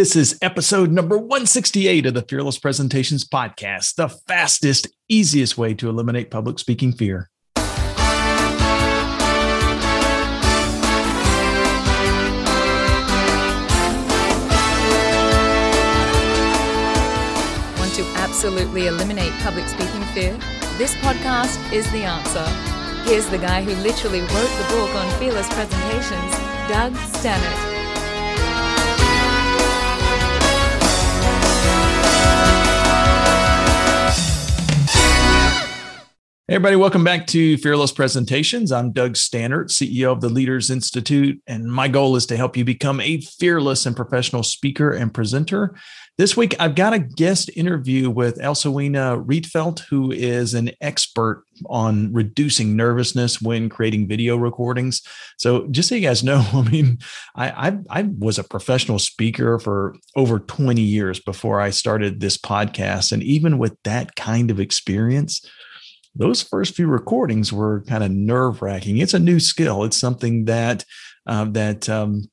This is episode number 168 of the Fearless Presentations Podcast, the fastest, easiest way to eliminate public speaking fear. Want to absolutely eliminate public speaking fear? This podcast is the answer. Here's the guy who literally wrote the book on fearless presentations, Doug Stannard. Everybody, welcome back to Fearless Presentations. I'm Doug Stannard, CEO of the Leaders Institute, and my goal is to help you become a fearless and professional speaker and presenter. This week, I've got a guest interview with Elsewina Rietveld, who is an expert on reducing nervousness when creating video recordings. So, just so you guys know, I mean, I, I, I was a professional speaker for over 20 years before I started this podcast. And even with that kind of experience, those first few recordings were kind of nerve wracking. It's a new skill. It's something that uh, that um,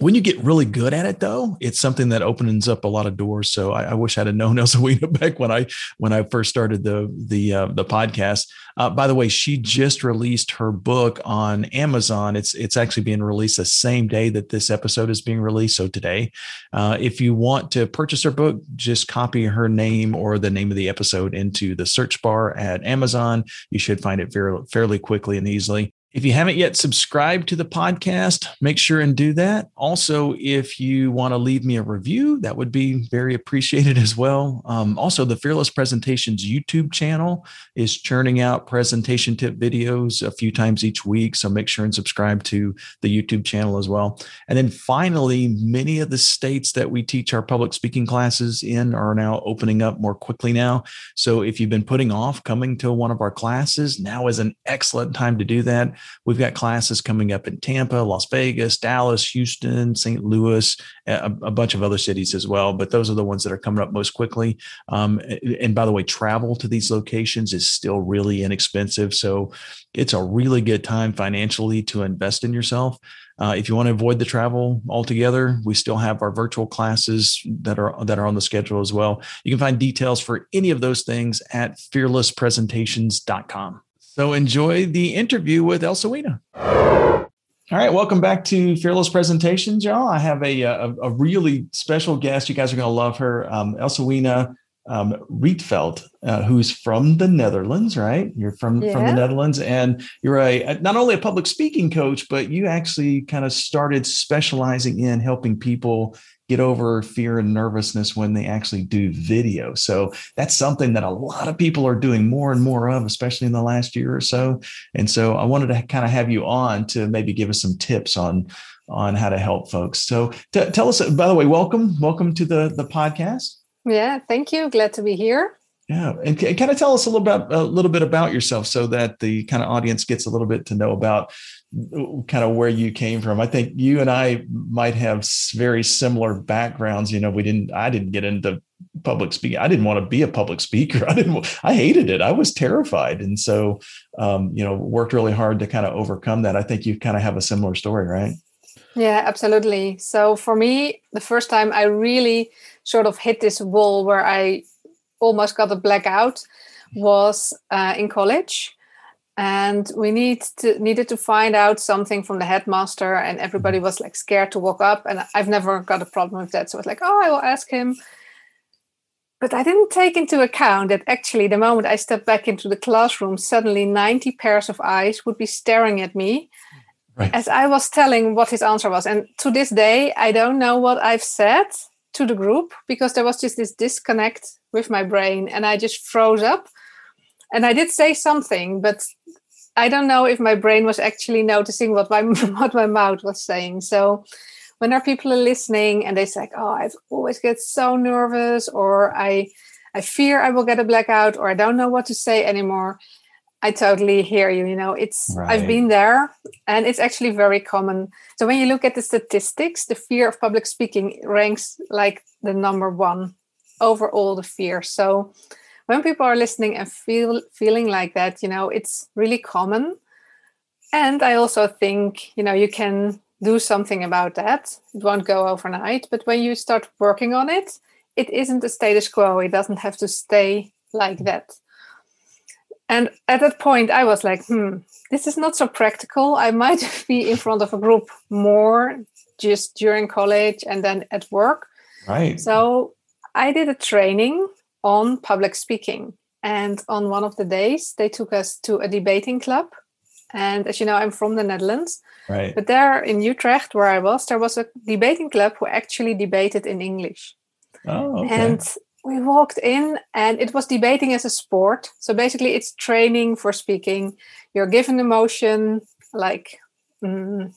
when you get really good at it, though, it's something that opens up a lot of doors. So I, I wish I'd have known Elsewina back when I when I first started the the uh, the podcast. Uh, by the way, she just released her book on Amazon. It's it's actually being released the same day that this episode is being released. So today, uh, if you want to purchase her book, just copy her name or the name of the episode into the search bar at Amazon. You should find it very, fairly quickly and easily. If you haven't yet subscribed to the podcast, make sure and do that. Also, if you want to leave me a review, that would be very appreciated as well. Um, also, the Fearless Presentations YouTube channel is churning out presentation tip videos a few times each week. So make sure and subscribe to the YouTube channel as well. And then finally, many of the states that we teach our public speaking classes in are now opening up more quickly now. So if you've been putting off coming to one of our classes, now is an excellent time to do that. We've got classes coming up in Tampa, Las Vegas, Dallas, Houston, St. Louis, a, a bunch of other cities as well. But those are the ones that are coming up most quickly. Um, and by the way, travel to these locations is still really inexpensive. So it's a really good time financially to invest in yourself. Uh, if you want to avoid the travel altogether, we still have our virtual classes that are that are on the schedule as well. You can find details for any of those things at fearlesspresentations.com. So enjoy the interview with Elsewina. All right, welcome back to Fearless Presentations, y'all. I have a, a, a really special guest. You guys are going to love her, um, Elsewina um, Rietveld, uh, who's from the Netherlands, right? You're from yeah. from the Netherlands, and you're a not only a public speaking coach, but you actually kind of started specializing in helping people get over fear and nervousness when they actually do video. So that's something that a lot of people are doing more and more of, especially in the last year or so. And so I wanted to kind of have you on to maybe give us some tips on on how to help folks. So t- tell us, by the way, welcome, welcome to the the podcast. Yeah, thank you. Glad to be here. Yeah, and kind of tell us a little bit a little bit about yourself, so that the kind of audience gets a little bit to know about kind of where you came from. I think you and I might have very similar backgrounds. You know, we didn't, I didn't get into public speaking. I didn't want to be a public speaker. I didn't, I hated it. I was terrified. And so, um, you know, worked really hard to kind of overcome that. I think you kind of have a similar story, right? Yeah, absolutely. So for me, the first time I really sort of hit this wall where I almost got a blackout was uh, in college and we need to needed to find out something from the headmaster and everybody mm-hmm. was like scared to walk up and i've never got a problem with that so it's like oh i will ask him but i didn't take into account that actually the moment i stepped back into the classroom suddenly 90 pairs of eyes would be staring at me right. as i was telling what his answer was and to this day i don't know what i've said to the group because there was just this disconnect with my brain and i just froze up and I did say something, but I don't know if my brain was actually noticing what my what my mouth was saying. So when our people are listening and they say, "Oh, I always get so nervous," or "I I fear I will get a blackout," or "I don't know what to say anymore," I totally hear you. You know, it's right. I've been there, and it's actually very common. So when you look at the statistics, the fear of public speaking ranks like the number one over all the fear. So when people are listening and feel feeling like that you know it's really common and i also think you know you can do something about that. It won't go overnight, but when you start working on it, it isn't a status quo. It doesn't have to stay like that. And at that point, I was like, hmm, this is not so practical. I might be in front of a group more just during college and then at work. Right. So I did a training on public speaking. And on one of the days, they took us to a debating club. And as you know, I'm from the Netherlands. Right. But there in Utrecht, where I was, there was a debating club who actually debated in English. Oh, okay. And we walked in, and it was debating as a sport. So basically, it's training for speaking. You're given a motion like, mm,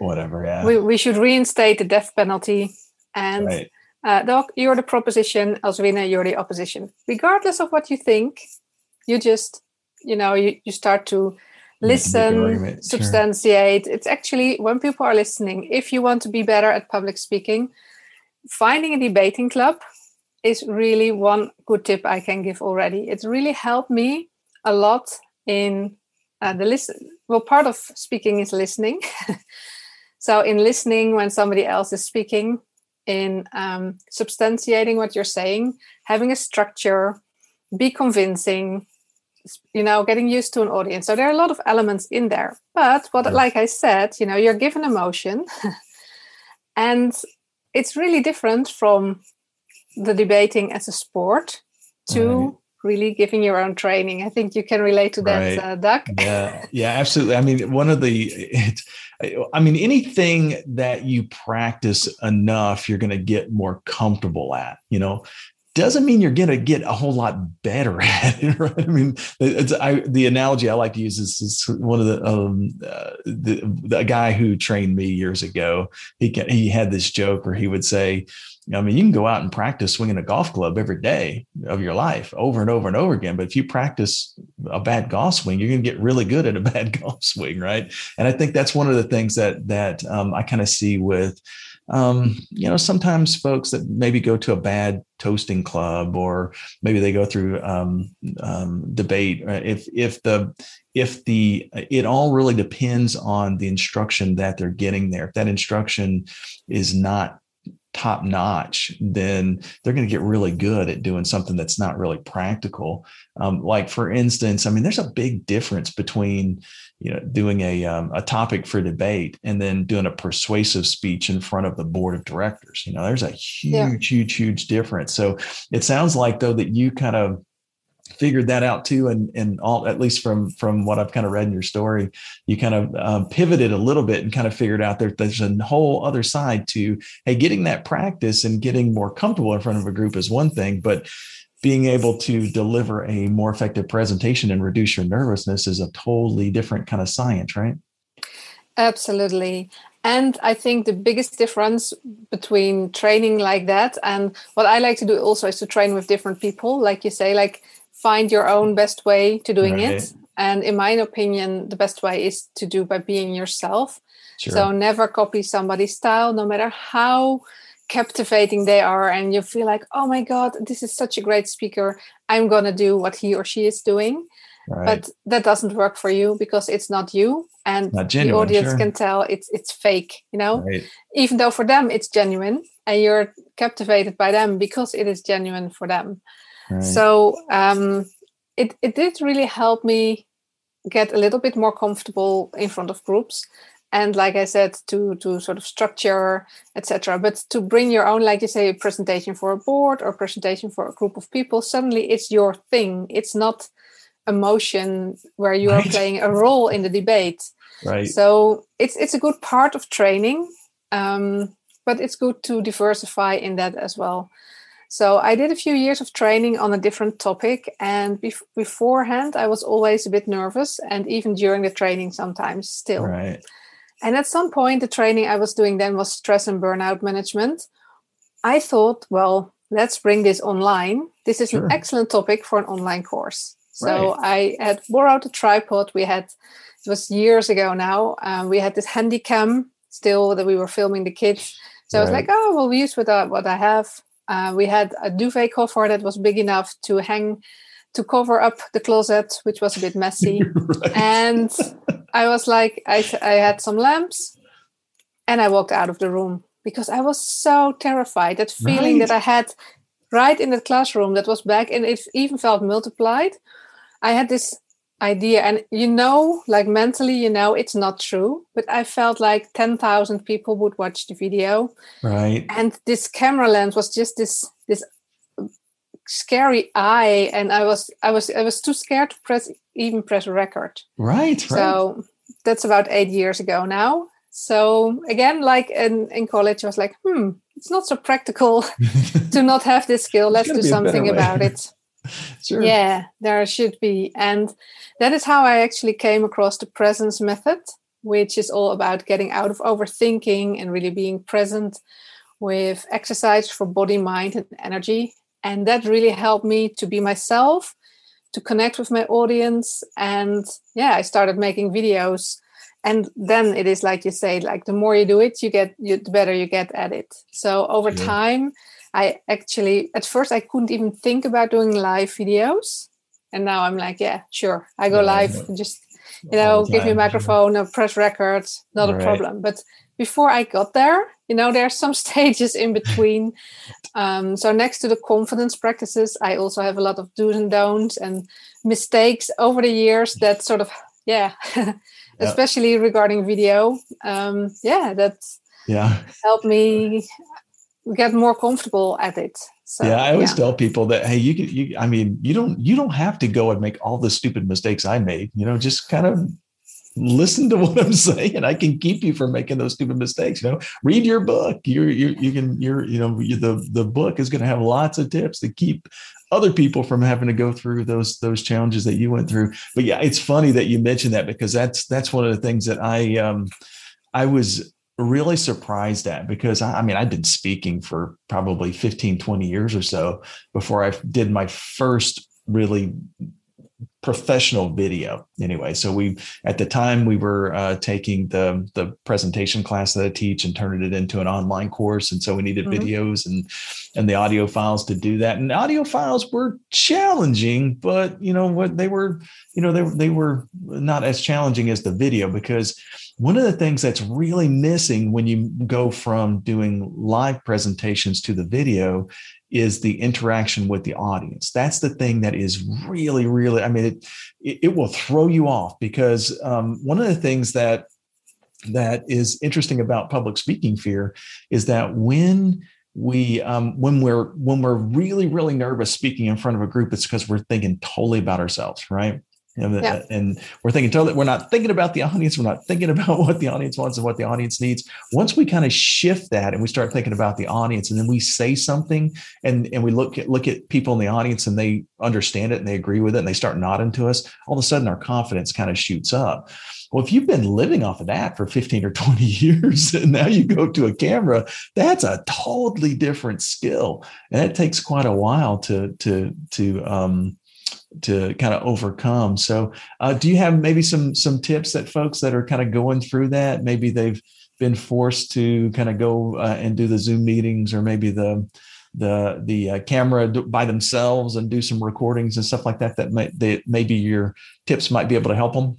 Whatever. Yeah. we, we should reinstate the death penalty. And right. Uh, Doc, you're the proposition, Elsewina, you're the opposition. Regardless of what you think, you just, you know, you, you start to You have to listen, argument, sure. substantiate. It's actually when people are listening, if you want to be better at public speaking, finding a debating club is really one good tip I can give already. It's really helped me a lot in uh, the listen. Well, part of speaking is listening. so, in listening when somebody else is speaking, in um, substantiating what you're saying, having a structure, be convincing, you know, getting used to an audience. So there are a lot of elements in there. But what, Yes. like I said, you know, you're given emotion, and it's really different from the debating as a sport to really giving your own training. I think you can relate to that, Right. uh, Doug. yeah yeah absolutely i mean one of the it, i mean anything that you practice enough you're going to get more comfortable at you know doesn't mean you're going to get a whole lot better at it right i mean I, the analogy i like to use is, is one of the um uh, the, the guy who trained me years ago he can, he had this joke where he would say I mean, you can go out and practice swinging a golf club every day of your life over and over and over again. But if you practice a bad golf swing, you're going to get really good at a bad golf swing, right? And I think that's one of the things that that um, I kind of see with, um, you know, sometimes folks that maybe go to a bad toasting club or maybe they go through um, um, debate. If if the if the it all really depends on the instruction that they're getting there. If that instruction is not top notch, then they're going to get really good at doing something that's not really practical. Um, like for instance, I mean, there's a big difference between you know doing a um, a topic for debate and then doing a persuasive speech in front of the board of directors. You know, there's a huge, Yeah. huge, huge difference. So it sounds like though that you kind of figured that out too and and all at least from from what i've kind of read in your story you kind of um, pivoted a little bit and kind of figured out there there's a whole other side to hey getting that practice and getting more comfortable in front of a group is one thing but being able to deliver a more effective presentation and reduce your nervousness is a totally different kind of science right Absolutely. And I think the biggest difference between training like that and what I like to do also is to train with different people. Like you say, like find your own best way to doing Right. it. And in my opinion, the best way is to do by being yourself. sure So never copy somebody's style, no matter how captivating they are. And you feel like, oh my God, this is such a great speaker. I'm going to do what he or she is doing. right But that doesn't work for you because it's not you. And Not the audience sure. can tell it's it's fake, you know, right even though for them it's genuine and you're captivated by them because it is genuine for them. right. So um, it, it did really help me get a little bit more comfortable in front of groups and like i said to to sort of structure etc but to bring your own like you say a presentation for a board or presentation for a group of people suddenly it's your thing. It's not a motion where you are playing a role in the debate. Right. So it's it's a good part of training um, but it's good to diversify in that as well. So i did a few years of training on a different topic and bef- beforehand i was always a bit nervous and even during the training sometimes still. Right and at some point the training i was doing then was stress and burnout management. I thought well let's bring this online. This is Sure. an excellent topic for an online course. So i had borrowed a tripod. We had it was years ago now um, we had this handy cam still that we were filming the kids. So i was like oh well we use what I, what I have. Uh, we had a duvet cover that was big enough to hang to cover up the closet which was a bit messy right and I was like, I, I had some lamps and I walked out of the room because I was so terrified. That feeling right. that I had right in the classroom that was back and it even felt multiplied. I had this idea and you know like mentally you know it's not true but i felt like 10,000 people would watch the video right and this camera lens was just this this scary eye and i was i was i was too scared to press even press record right so right. that's about 8 years ago now so again like in in college i was like hmm it's not so practical to not have this skill let's do something about it sure. Yeah, there should be. And that is how I actually came across the presence method, which is all about getting out of overthinking and really being present with exercise for body, mind, and energy. And that really helped me to be myself, to connect with my audience. And yeah, I started making videos. And then it is like you say, like the more you do it, you get you, the better you get at it. So over yeah. time, I actually, at first, I couldn't even think about doing live videos. And now I'm like, yeah, sure. I go yeah, live, yeah. just, you know, give me a microphone, or press records, not a problem. But before I got there, you know, there are some stages in between. um, so next to the confidence practices, I also have a lot of do's and don'ts and mistakes over the years that sort of, yeah, especially regarding video. Um, yeah, that yeah helped me get more comfortable at it. So, yeah, I always yeah. tell people that hey, you can you I mean, you don't you don't have to go and make all the stupid mistakes I made. You know, just kind of listen to what I'm saying. I can keep you from making those stupid mistakes. You know, read your book. You're you you can you're you know you, the the book is going to have lots of tips to keep other people from having to go through those those challenges that you went through. But yeah, it's funny that you mentioned that because that's that's one of the things that I um I was really surprised at because I, I mean, I'd been speaking for probably 15, 20 years or so before I did my first really professional video anyway. So we at the time we were uh, taking the the presentation class that i teach and turning it into an online course. And so we needed mm-hmm. videos and and the audio files to do that. And audio files were challenging but you know what they were you know they, they were not as challenging as the video because one of the things that's really missing when you go from doing live presentations to the video is the interaction with the audience. That's the thing that is really, really, I mean, it, it, will throw you off because um, one of the things that that is interesting about public speaking fear is that when we um, when we're when we're really really nervous speaking in front of a group it's because we're thinking totally about ourselves right and, yeah. and we're thinking totally, we're not thinking about the audience. We're not thinking about what the audience wants and what the audience needs. Once we kind of shift that and we start thinking about the audience and then we say something and, and we look at, look at people in the audience and they understand it and they agree with it and they start nodding to us, all of a sudden our confidence kind of shoots up. Well, if you've been living off of that for 15 or 20 years and now you go to a camera, that's a totally different skill. And it takes quite a while to, to, to, um, to kind of overcome. So, uh, do you have maybe some some tips that folks that are kind of going through that? Maybe they've been forced to kind of go uh, and do the Zoom meetings, or maybe the the the uh, camera by themselves and do some recordings and stuff like that. That may, that maybe your tips might be able to help them.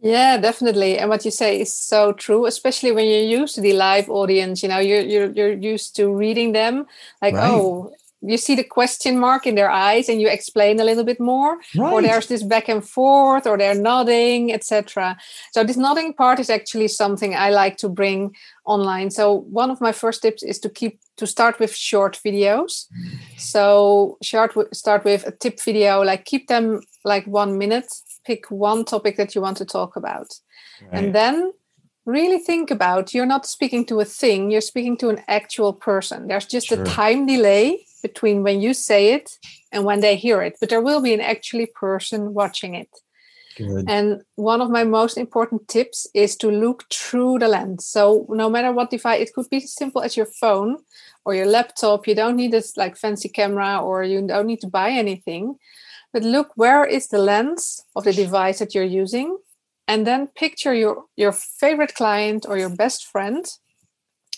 Yeah, definitely. And what you say is so true, especially when you're used to the live audience. You know, you're you're you're used to reading them, like, right. oh, you see the question mark in their eyes and you explain a little bit more right. or there's this back and forth or they're nodding etc so this nodding part is actually something i like to bring online so one of my first tips is to keep to start with short videos so start with, start with a tip video like keep them like one minute pick one topic that you want to talk about right. and then really think about you're not speaking to a thing you're speaking to an actual person there's just sure. a time delay between when you say it and when they hear it but there will be an actually person watching it. Good. and one of my most important tips is to look through the lens. So no matter what device it could be as simple as your phone or your laptop. You don't need this like fancy camera or you don't need to buy anything. But look where is the lens of the device that you're using? And then picture your your favorite client or your best friend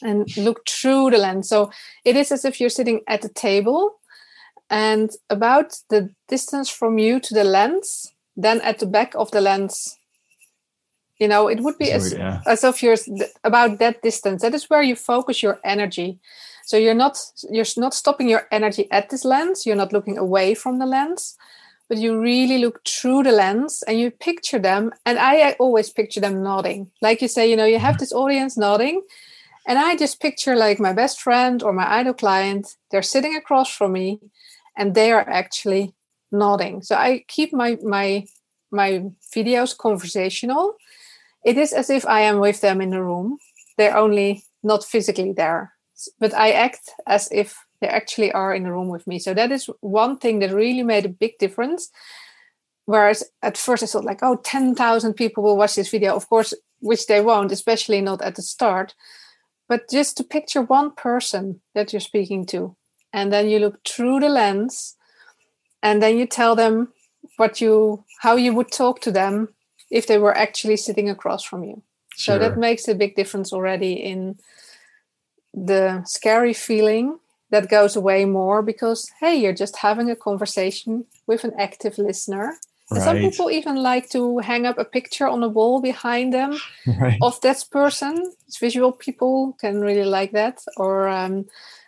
and look through the lens. So it is as if you're sitting at a table and about the distance from you to the lens then at the back of the lens you know it would be as, yeah. as if you're about that distance. That is where you focus your energy. So you're not you're not stopping your energy at this lens. You're not looking away from the lens but you really look through the lens and you picture them. And i always picture them nodding. Like you say you know you have mm-hmm. this audience nodding and i just picture like my best friend or my idol client they're sitting across from me and they are actually nodding so i keep my my my videos conversational it is as if i am with them in the room they're only not physically there but i act as if they actually are in the room with me. So that is one thing that really made a big difference. Whereas at first I thought like, oh, 10,000 people will watch this video. Of course, which they won't, especially not at the start. But just to picture one person that you're speaking to, and then you look through the lens, and then you tell them what you, how you would talk to them if they were actually sitting across from you. Sure. So that makes a big difference already in the scary feeling that goes away more because hey you're just having a conversation with an active listener right. some people even like to hang up a picture on the wall behind them right. of that person visual people can really like that or um,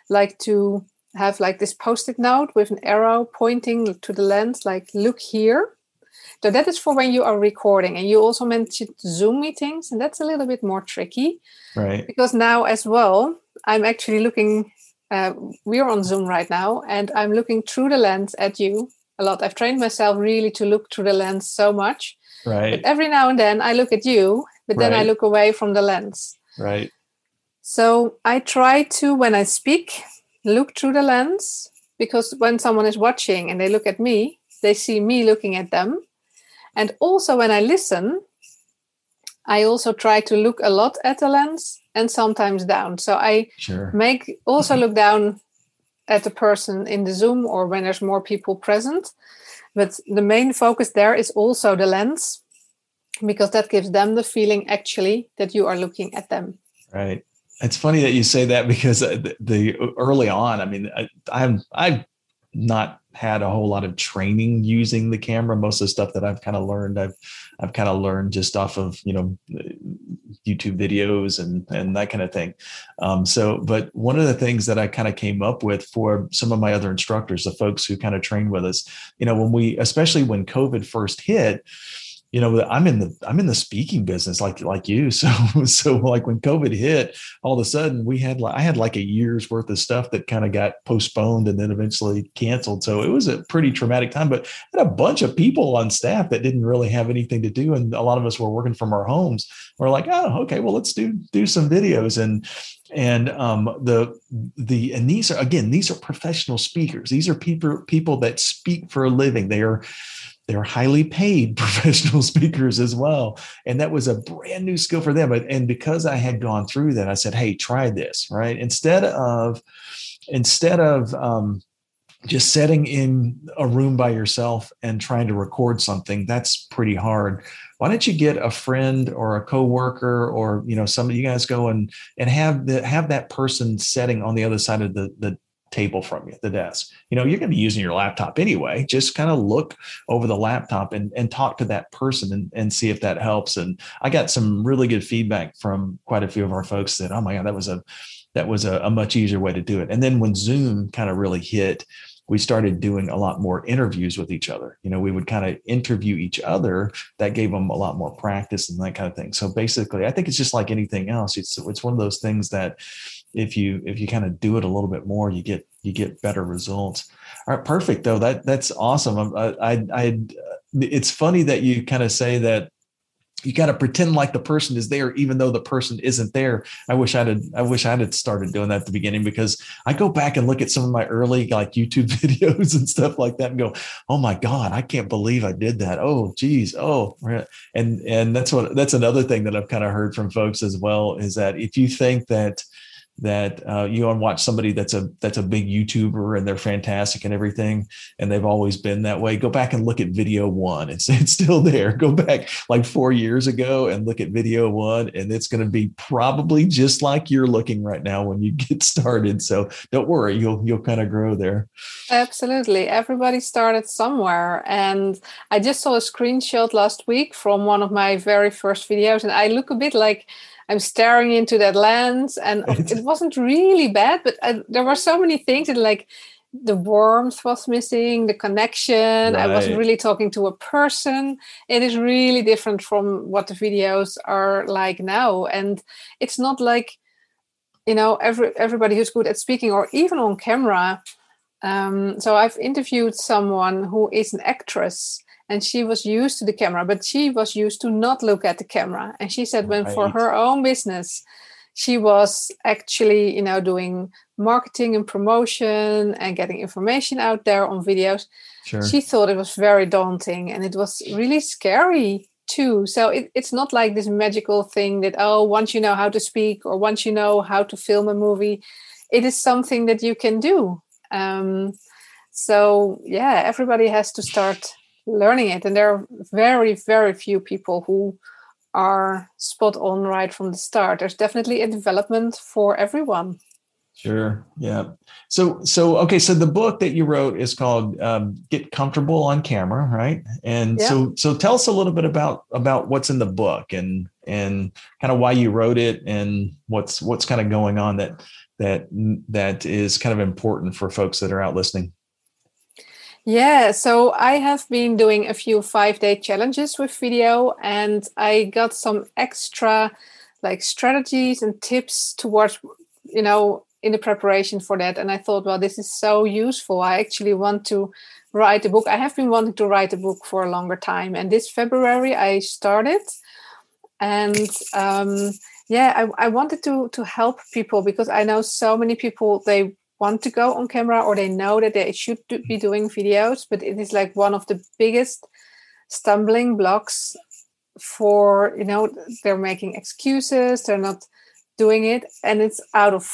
like to have like this post-it note with an arrow pointing to the lens like look here so that is for when you are recording and you also mentioned zoom meetings and that's a little bit more tricky right because now as well i'm actually looking uh, we're on Zoom right now, and I'm looking through the lens at you a lot. I've trained myself really to look through the lens so much. Right. But every now and then I look at you, but then right. I look away from the lens. Right. So I try to, when I speak, look through the lens because when someone is watching and they look at me, they see me looking at them. And also when I listen, I also try to look a lot at the lens and sometimes down. So I sure. make also look down at the person in the Zoom or when there's more people present. But the main focus there is also the lens because that gives them the feeling actually that you are looking at them. Right. It's funny that you say that because uh, the, the early on, I mean, I, I'm I've not had a whole lot of training using the camera. Most of the stuff that I've kind of learned, I've I've kind of learned just off of you know YouTube videos and and that kind of thing. Um, so, but one of the things that I kind of came up with for some of my other instructors, the folks who kind of trained with us, you know, when we, especially when COVID first hit, you know i'm in the i'm in the speaking business like like you. So so like when covid hit all of a sudden we had like i had like a year's worth of stuff that kind of got postponed and then eventually canceled. So it was a pretty traumatic time but I had a bunch of people on staff that didn't really have anything to do and a lot of us were working from our homes. We're like oh okay well let's do do some videos. And and um, the the and these are again these are professional speakers. These are people people that speak for a living. They are they're highly paid professional speakers as well. And that was a brand new skill for them. And because i had gone through that i said hey try this right? Instead of instead of um, just sitting in a room by yourself and trying to record something that's pretty hard. Why don't you get a friend or a coworker or you know some of you guys go and and have the have that person setting on the other side of the the table from you, the desk. You know, you're going to be using your laptop anyway. Just kind of look over the laptop and, and talk to that person and, and see if that helps. And I got some really good feedback from quite a few of our folks that, oh my God, that was a that was a, a much easier way to do it. And then when Zoom kind of really hit, we started doing a lot more interviews with each other. You know, we would kind of interview each other. That gave them a lot more practice and that kind of thing. So basically, I think it's just like anything else. It's it's one of those things that if you if you kind of do it a little bit more you get you get better results. All right perfect though. That that's awesome. I i, I it's funny that you kind of say that you got to pretend like the person is there even though the person isn't there. I wish i'd had, i wish i'd had started doing that at the beginning because i go back and look at some of my early like youtube videos and stuff like that and go oh my god i can't believe i did that. Oh geez. Oh and and that's what that's another thing that i've kind of heard from folks as well is that if you think that that uh, you want to watch somebody that's a that's a big YouTuber and they're fantastic and everything, and they've always been that way. Go back and look at video one; it's it's still there. Go back like four years ago and look at video one, and it's going to be probably just like you're looking right now when you get started. So don't worry, you'll you'll kind of grow there. Absolutely. Everybody started somewhere. And I just saw a screenshot last week from one of my very first videos, and I look a bit like I'm staring into that lens. And it wasn't really bad, but I, there were so many things that, like, the warmth was missing, the connection. Right. I wasn't really talking to a person. It is really different from what the videos are like now. And it's not like, you know, every everybody who's good at speaking or even on camera um, so I've interviewed someone who is an actress and she was used to the camera, but she was used to not look at the camera. And she said when right. for her own business, she was actually, you know, doing marketing and promotion and getting information out there on videos. Sure. She thought it was very daunting and it was really scary too. So it, it's not like this magical thing that, oh, once you know how to speak or once you know how to film a movie, it is something that you can do um, so yeah, everybody has to start learning it, and there are very very few people who are spot on right from the start. There's definitely a development for everyone. Sure. Yeah. So so okay. So the book that you wrote is called um, "Get Comfortable on Camera," right? And yeah. so so tell us a little bit about about what's in the book and and kind of why you wrote it and what's what's kind of going on that that that is kind of important for folks that are out listening? Yeah, so I have been doing a few five day challenges with video, and I got some extra like strategies and tips towards, you know, in the preparation for that. And I thought, well, this is so useful. I actually want to write a book. I have been wanting to write a book for a longer time, and this February I started. And um, yeah I, I wanted to to help people because i know so many people they want to go on camera or they know that they should do, be doing videos but it is like one of the biggest stumbling blocks for you know they're making excuses they're not doing it and it's out of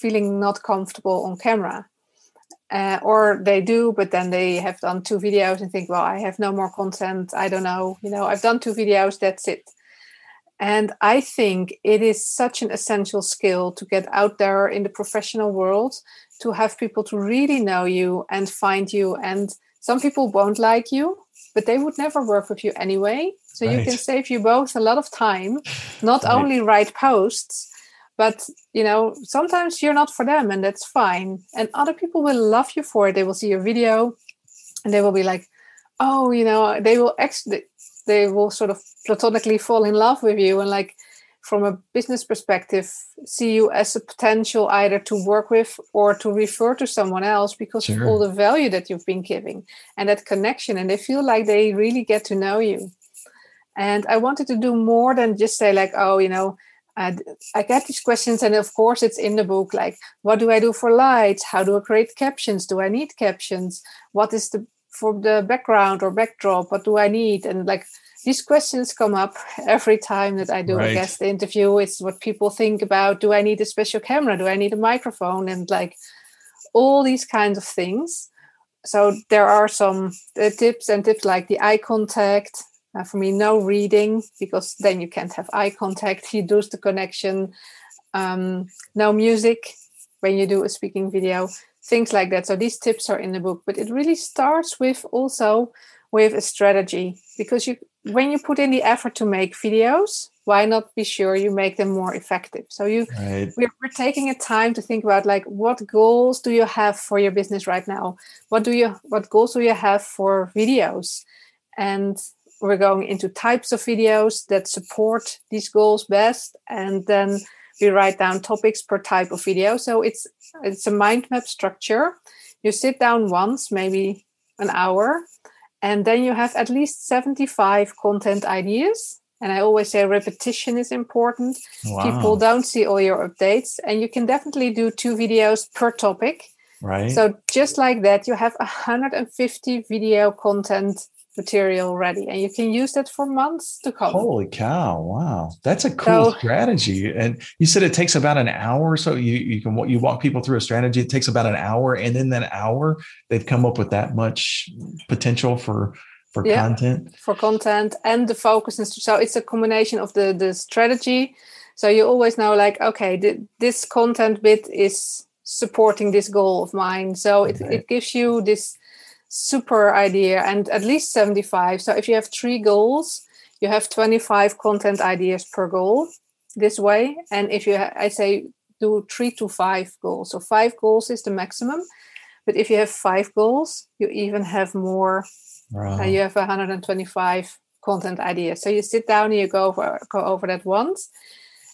feeling not comfortable on camera. Uh, or they do but then they have done two videos and think well i have no more content. I don't know. You know i've done two videos that's it and I think it is such an essential skill to get out there in the professional world, to have people to really know you and find you. And some people won't like you, but they would never work with you anyway. So right. you can save you both a lot of time, not right. only write posts, but you know, sometimes you're not for them, and that's fine. And other people will love you for it. They will see your video and they will be like, oh, you know, they will actually they will sort of platonically fall in love with you and like from a business perspective see you as a potential either to work with or to refer to someone else because sure. of all the value that you've been giving and that connection and they feel like they really get to know you. And i wanted to do more than just say like oh you know I, I get these questions and of course it's in the book like what do i do for lights? How do i create captions? Do i need captions? What is the for the background or backdrop what do i need? And like these questions come up every time that i do right. a guest interview. It's what people think about do i need a special camera? Do i need a microphone? And like all these kinds of things. So there are some uh, tips and tips like the eye contact. Uh, for me no reading because then you can't have eye contact. You lose the connection. Um, no music when you do a speaking video things like that. So these tips are in the book, but it really starts with also with a strategy because you when you put in the effort to make videos, why not be sure you make them more effective? So you right. we're, we're taking a time to think about like what goals do you have for your business right now? What do you what goals do you have for videos? And we're going into types of videos that support these goals best and then we write down topics per type of video. So it's it's a mind map structure. You sit down once maybe an hour and then you have at least 75 content ideas. And i always say repetition is important. Wow. people don't see all your updates and you can definitely do two videos per topic. Right. So just like that you have 150 video content material ready and you can use that for months to come. Holy cow wow. That's a cool so, strategy and you said it takes about an hour so you, you can you walk people through a strategy it takes about an hour and in that hour they've come up with that much potential for for yeah, content? for content and the focus and so it's a combination of the the strategy. So you always know like okay the, this content bit is supporting this goal of mine. So it, it gives you this super idea and at least 75. So if you have three goals, you have 25 content ideas per goal this way. And if you, I say, do three to five goals. So five goals is the maximum. But if you have five goals, you even have more. Wow. Uh, you have 125 content ideas. So you sit down and you go over, go over that once.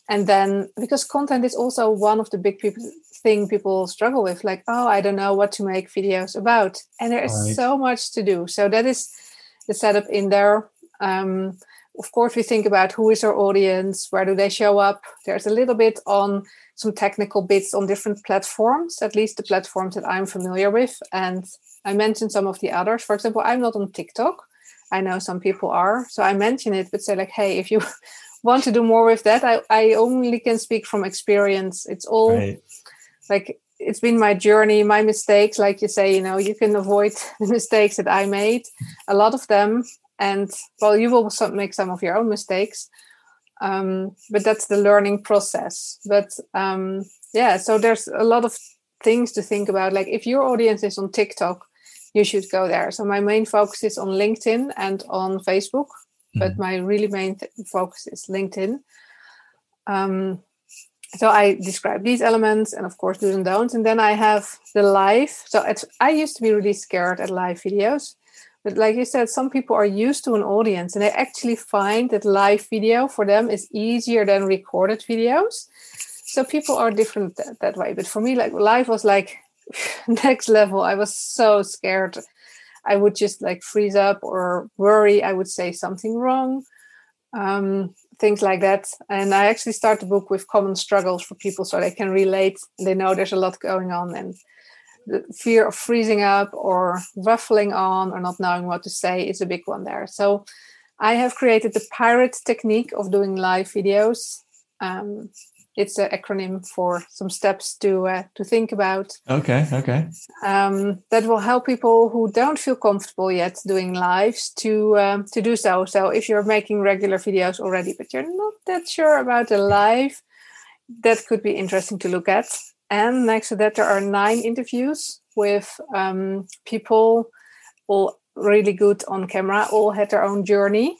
And then because content is also one of the big people thing people struggle with, like, oh, I don't know what to make videos about. And there is right. so much to do. So that is the setup in there. Um, of course, we think about who is our audience, where do they show up. There's a little bit on some technical bits on different platforms, at least the platforms that I'm familiar with. And I mentioned some of the others. For example, I'm not on TikTok. I know some people are. So I mention it, but say, like, hey, if you want to do more with that, I, I only can speak from experience. It's all right. Like it's been my journey, my mistakes. Like you say, you know, you can avoid the mistakes that I made, a lot of them. And well, you will make some of your own mistakes um, but that's the learning process but um, yeah so there's a lot of things to think about like if your audience is on tiktok you should go there so my main focus is on linkedin and on facebook mm-hmm. but my really main th- focus is linkedin um, so i describe these elements and of course do's and don'ts and then i have the live so i used to be really scared at live videos but like you said, some people are used to an audience and they actually find that live video for them is easier than recorded videos. So people are different that, that way. But for me, like live was like next level. I was so scared. I would just like freeze up or worry I would say something wrong. Um, things like that. And I actually start the book with common struggles for people so they can relate. They know there's a lot going on and the fear of freezing up or ruffling on or not knowing what to say is a big one there. So I have created the pirate technique of doing live videos. Um, it's an acronym for some steps to uh, to think about. Okay, okay. Um, that will help people who don't feel comfortable yet doing lives to um, to do so. So if you're making regular videos already, but you're not that sure about the live, that could be interesting to look at. And next to that, there are nine interviews with um, people, all really good on camera, all had their own journey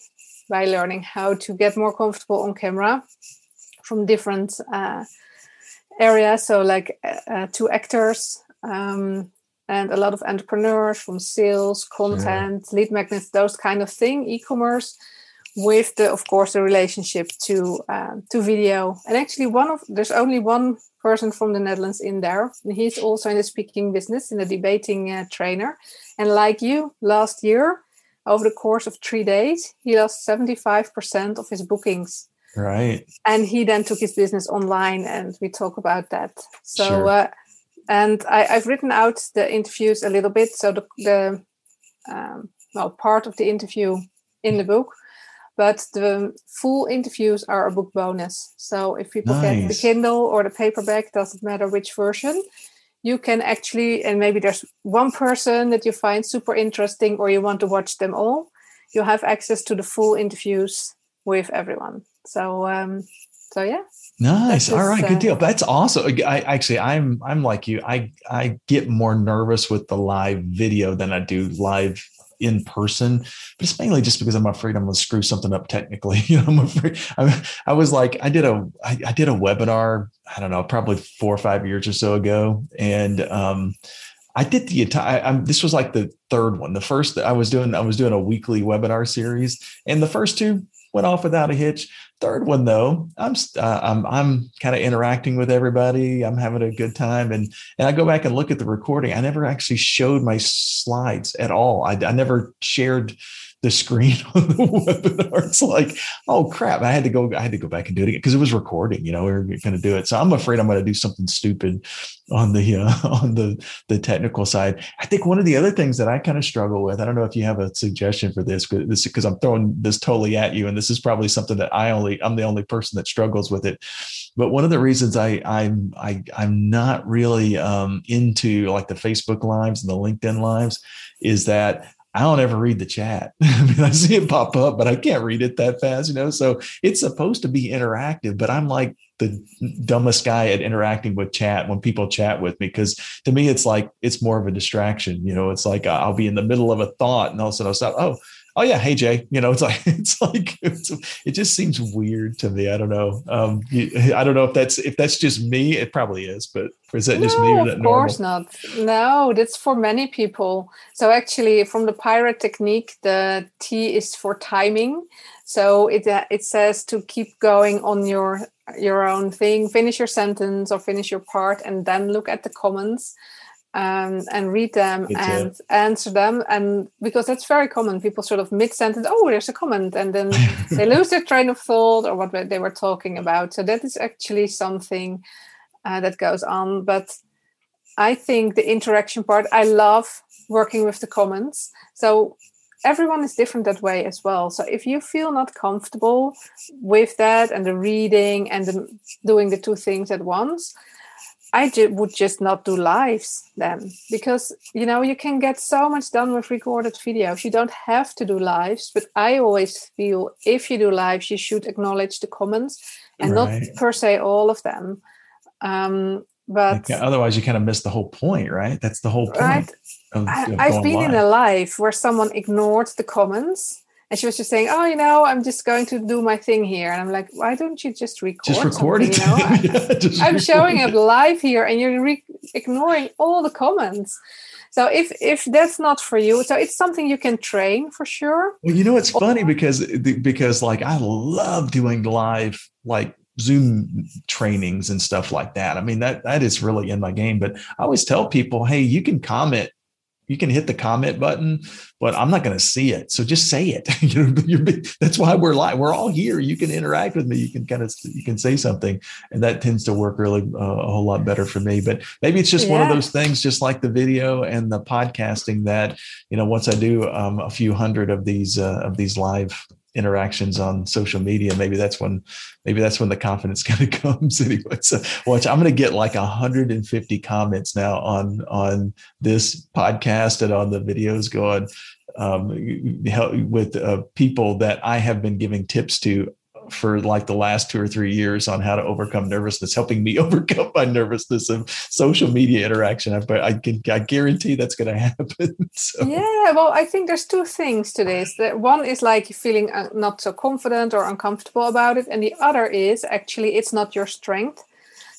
by learning how to get more comfortable on camera from different uh, areas. So, like uh, uh two actors um, and a lot of entrepreneurs from sales, content, yeah. lead magnets, those kind of thing, e-commerce with the of course the relationship to uh, to video and actually one of there's only one person from the netherlands in there and he's also in the speaking business in the debating uh, trainer and like you last year over the course of three days he lost 75% of his bookings right and he then took his business online and we talk about that so sure. uh, and I, have written out the interviews a little bit so the, the um, well part of the interview in the book but the full interviews are a book bonus. So if people nice. get the Kindle or the paperback, doesn't matter which version, you can actually, and maybe there's one person that you find super interesting or you want to watch them all, you have access to the full interviews with everyone. So, um, so yeah. Nice. All right. Good uh, deal. That's awesome. I actually, I'm, I'm like you. I, I get more nervous with the live video than I do live in person, but it's mainly just because I'm afraid I'm going to screw something up technically. You know, I'm afraid. I, I was like, I did a, I, I did a webinar. I don't know, probably four or five years or so ago, and um, I did the entire. I, This was like the third one. The first I was doing, I was doing a weekly webinar series, and the first two went off without a hitch. Third one though, I'm uh, I'm I'm kind of interacting with everybody. I'm having a good time, and and I go back and look at the recording. I never actually showed my slides at all. I, I never shared the screen on the webinar. It's like, oh crap! I had to go. I had to go back and do it again because it was recording. You know, we are going to do it. So I'm afraid I'm going to do something stupid on the uh, on the the technical side. I think one of the other things that I kind of struggle with. I don't know if you have a suggestion for this, this because I'm throwing this totally at you, and this is probably something that I only I'm the only person that struggles with it. But one of the reasons I I'm I, I'm not really um, into like the Facebook lives and the LinkedIn lives is that I don't ever read the chat. I mean, I see it pop up, but I can't read it that fast, you know. So it's supposed to be interactive, but I'm like the dumbest guy at interacting with chat when people chat with me because to me it's like it's more of a distraction you know it's like i'll be in the middle of a thought and all of a sudden i'll stop oh oh yeah. Hey jay. You know it's like it's like it's, it just seems weird to me. I don't know. Um i don't know if that's if that's just me. It probably is but is that no, just me or of course not. No that's for many people. So actually from the pirate technique the t is for timing. So it uh, it says to keep going on your your own thing finish your sentence or finish your part and then look at the comments um, and read them and answer them. And because that's very common, people sort of mid sentence, oh, there's a comment, and then they lose their train of thought or what they were talking about. So that is actually something uh, that goes on. But I think the interaction part, I love working with the comments. So everyone is different that way as well. So if you feel not comfortable with that and the reading and the, doing the two things at once, I ju- would just not do lives then because you know you can get so much done with recorded videos. You don't have to do lives, but I always feel if you do lives, you should acknowledge the comments and right. not per se all of them. Um, but otherwise, you kind of miss the whole point, right? That's the whole point. Right. Of, of I, have been live. in a live where someone ignored the comments and she was just saying, "Oh, you know, I'm just going to do my thing here." And I'm like, "Why don't you just record? Just record it. You know? yeah, I'm showing up live here, and you're re- ignoring all the comments." So if if that's not for you, so it's something you can train for sure. Well, you know, it's funny because because like I love doing live like Zoom trainings and stuff like that. I mean, that that is really in my game. But I always tell people, hey, you can comment you can hit the comment button, but I'm not going to see it. So just say it. you know, that's why we're live. We're all here. You can interact with me. You can kind of you can say something, and that tends to work really uh, a whole lot better for me. But maybe it's just yeah. one of those things, just like the video and the podcasting, that you know, once I do um, a few hundred of these uh, of these live interactions on social media. Maybe that's when maybe that's when the confidence kind of comes anyway. So watch i'm going to get like 150 comments now on on this podcast and on the videos going um, with uh, people that i have been giving tips to for like the last two or three years on how to overcome nervousness, helping me overcome my nervousness of social media interaction. I, I can I guarantee that's going to happen. So. Yeah, well, I think there's two things to this. That one is like feeling uh, not so confident or uncomfortable about it, and the other is actually it's not your strength.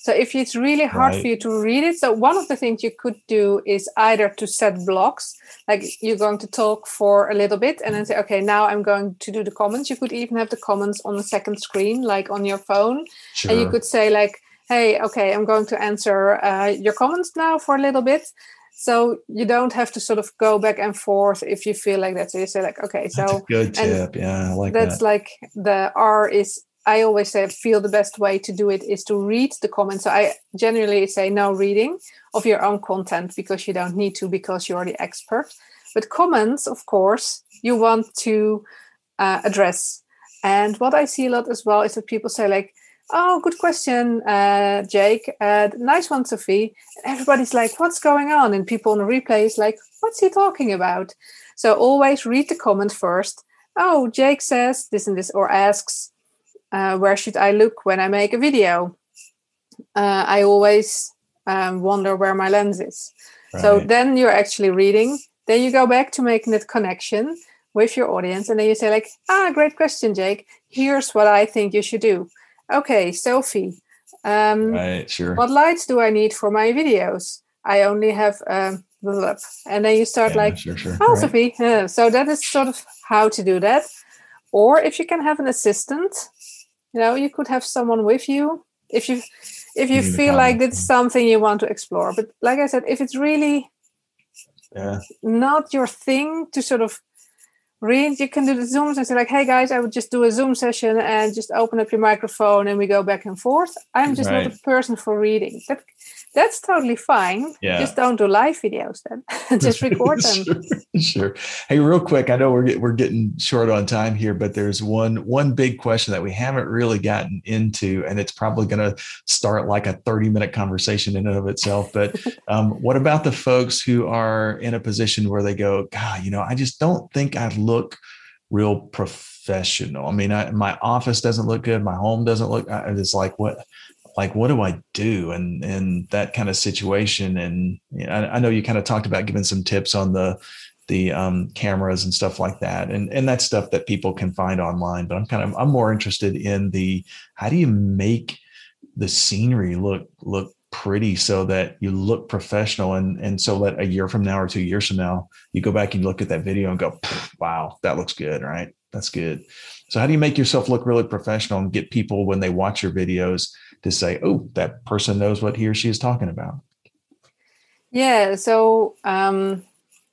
So if it's really hard right. for you to read it, so one of the things you could do is either to set blocks, like you're going to talk for a little bit and then say, okay, now I'm going to do the comments. You could even have the comments on the second screen, like on your phone. Sure. And you could say like, hey, okay, I'm going to answer uh, your comments now for a little bit. So you don't have to sort of go back and forth if you feel like that. So you say like, okay, so good tip. Yeah, I like that's that. like the R is I always say feel the best way to do it is to read the comments. So I generally say no reading of your own content because you don't need to because you're the expert. But comments, of course, you want to uh, address. And what I see a lot as well is that people say like, "Oh, good question, uh, Jake. Uh, nice one, Sophie." And everybody's like, "What's going on?" And people on the replay is like, "What's he talking about?" So always read the comment first. Oh, Jake says this and this, or asks uh, where should I look when I make a video? Uh, I always um, wonder where my lens is. Right. So then you're actually reading. Then you go back to making that connection with your audience, and then you say like, "Ah, great question, Jake. Here's what I think you should do." Okay, Sophie. Um, right, sure. What lights do I need for my videos? I only have um, and then you start yeah, like, sure, sure. "Oh, right. Sophie." Yeah. So that is sort of how to do that. Or if you can have an assistant, you know you could have someone with you if you if you feel like it's something you want to explore. But like i said if it's really yeah. not your thing to sort of read you can do the zooms and say like hey guys i would just do a zoom session and just open up your microphone and we go back and forth. I'm just right. not a person for reading. That that's totally fine. Yeah. Just don't do live videos then. Just record them. sure, sure. Hey, real quick, I know we're get, we're getting short on time here, but there's one one big question that we haven't really gotten into, and it's probably going to start like a 30 minute conversation in and of itself. But um, what about the folks who are in a position where they go, God, you know, I just don't think I look real professional. I mean, I, my office doesn't look good. My home doesn't look. It's like what like what do I do and in that kind of situation? And you know, I, I, know you kind of talked about giving some tips on the the um, cameras and stuff like that, and and that's stuff that people can find online. But I'm kind of I'm more interested in the how do you make the scenery look look pretty so that you look professional and and so that a year from now or two years from now you go back and look at that video and go wow that looks good right that's good so how do you make yourself look really professional and get people when they watch your videos to say oh that person knows what he or she is talking about yeah so um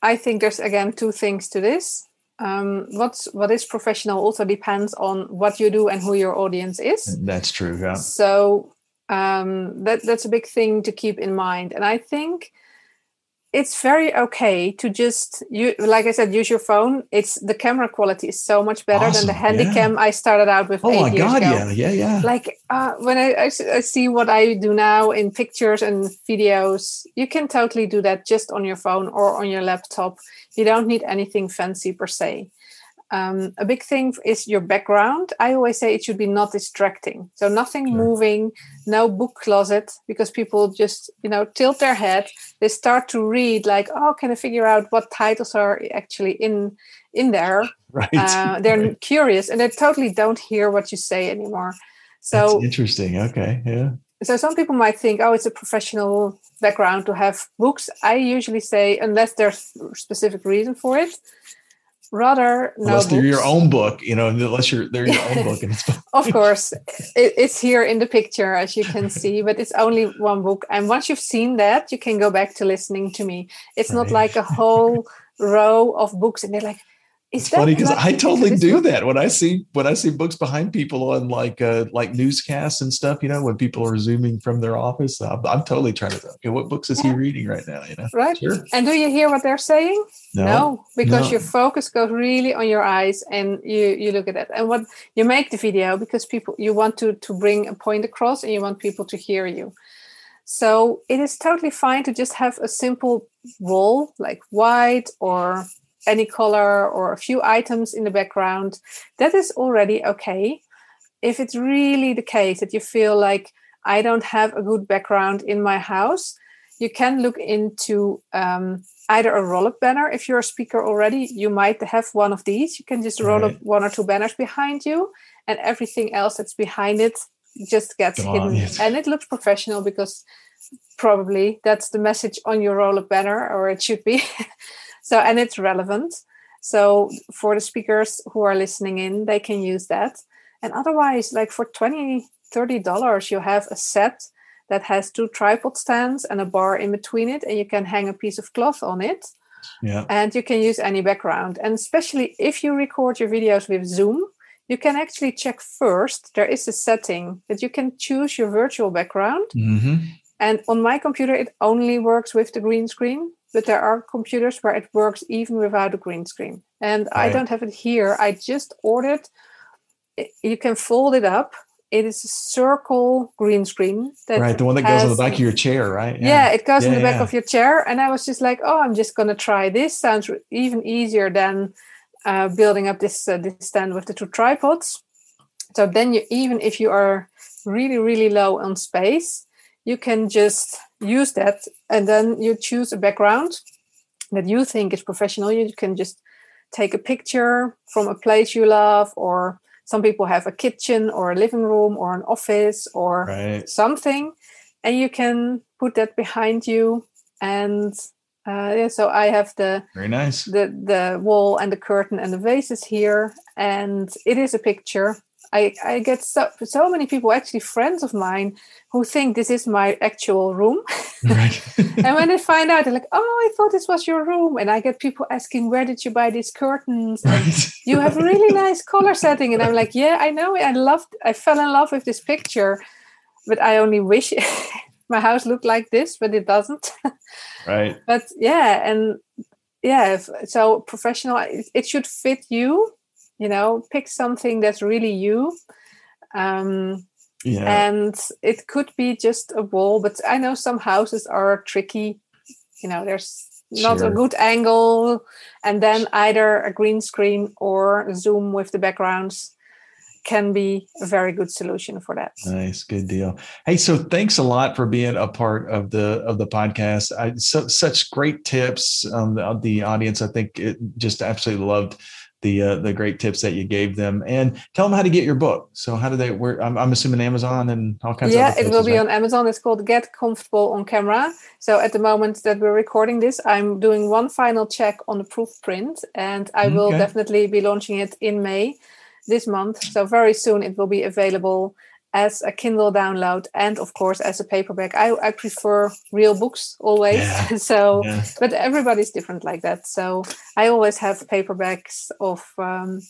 i think there's again two things to this um, what's what is professional also depends on what you do and who your audience is. That's true. Yeah. So um, that that's a big thing to keep in mind and i think it's very okay to just you like i said use your phone it's the camera quality is so much better awesome. than the handycam yeah. i started out with oh my god ago. yeah yeah yeah like uh, when I, I, I see what i do now in pictures and videos you can totally do that just on your phone or on your laptop you don't need anything fancy per se um, a big thing is your background. I always say it should be not distracting. So nothing sure. moving, no book closet, because people just, you know, tilt their head. They start to read like, oh, can I figure out what titles are actually in in there? Right. Uh, they're right. curious and they totally don't hear what you say anymore. So That's interesting. Okay. Yeah. So some people might think, oh, it's a professional background to have books. I usually say, unless there's specific reason for it, rather unless they're your own book you know unless you're they're your own book of course. It, it's here in the picture as you can see but it's only one book. And once you've seen that you can go back to listening to me. It's right. not like a whole row of books and they're like it's funny because I totally do that when I see when I see books behind people on like uh, like newscasts and stuff. You know, when people are zooming from their office, I'm, I'm totally trying to. Okay, what books is yeah. he reading right now? You know, right? Sure. And do you hear what they're saying? No, no because no. your focus goes really on your eyes, and you you look at that. And what you make the video because people you want to to bring a point across, and you want people to hear you. So it is totally fine to just have a simple wall like white or any color or a few items in the background, that is already okay. If it's really the case that you feel like I don't have a good background in my house, you can look into um, either a roll up banner. If you're a speaker already, you might have one of these. You can just roll right. up one or two banners behind you, and everything else that's behind it just gets Come hidden. On, yes. And it looks professional because probably that's the message on your roll up banner, or it should be. so and it's relevant. So for the speakers who are listening in they can use that. And otherwise like for 20 30 dollars you have a set that has two tripod stands and a bar in between it and you can hang a piece of cloth on it. Yeah. and you can use any background. And especially if you record your videos with zoom you can actually check first there is a setting that you can choose your virtual background. Mm-hmm. and on my computer it only works with the green screen but there are computers where it works even without a green screen. And right. I don't have it here. I just ordered. You can fold it up. It is a circle green screen. right, the one that has, goes on the back of your chair, right? Yeah, yeah it goes yeah, in the back yeah. of your chair. And I was just like, oh, I'm just going to try this. Sounds even easier than uh, building up this uh, this stand with the two tripods. So then, you even if you are really really low on space, you can just use that and then you choose a background that you think is professional. You can just take a picture from a place you love or some people have a kitchen or a living room or an office or right. something and you can put that behind you. And uh, yeah, so I have the very nice. the the wall and the curtain and the vases here, and it is a picture I, I get so, so many people, actually friends of mine, who think this is my actual room. Right. and when they find out, they're like, oh, I thought this was your room. And I get people asking, where did you buy these curtains? Right. you have a really nice color setting. And I'm like, yeah, I know. I loved, I fell in love with this picture, but I only wish my house looked like this, but it doesn't. right. But yeah. And yeah, so professional, it should fit you you know pick something that's really you um, yeah. and it could be just a wall but i know some houses are tricky you know there's not sure. a good angle and then either a green screen or zoom with the backgrounds can be a very good solution for that. Nice, good deal. Hey, so thanks a lot for being a part of the of the podcast. I so, such great tips. Um, the, the audience, I think, it just absolutely loved the uh, the great tips that you gave them. And tell them how to get your book. So how do they where i'm, I'm assuming amazon and all kinds yeah, of it will be right? on amazon. It's called get comfortable on camera. So at the moment that we're recording this i'm doing one final check on the proof print and i will okay. definitely be launching it in may this month. So very soon it will be available as a Kindle download and of course as a paperback. I, I prefer real books always. Yeah. so yeah. but everybody's different like that. So I always have paperbacks of um,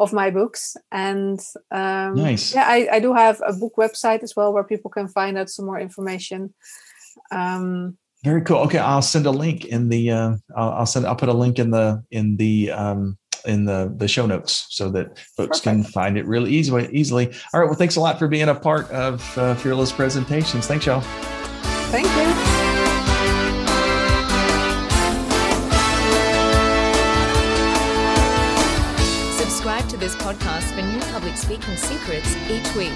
of my books. And um, nice. yeah, I, I do have a book website as well where people can find out some more information. Um, very cool. Okay, I'll send a link in the. Uh, I'll, I'll, send. I'll put a link in the in the um, in the the show notes so that folks Perfect. can find it really easily. Easily. All right. Well, thanks a lot for being a part of uh, Fearless Presentations. Thanks, y'all. Thank you. Subscribe to this podcast for new public speaking secrets each week.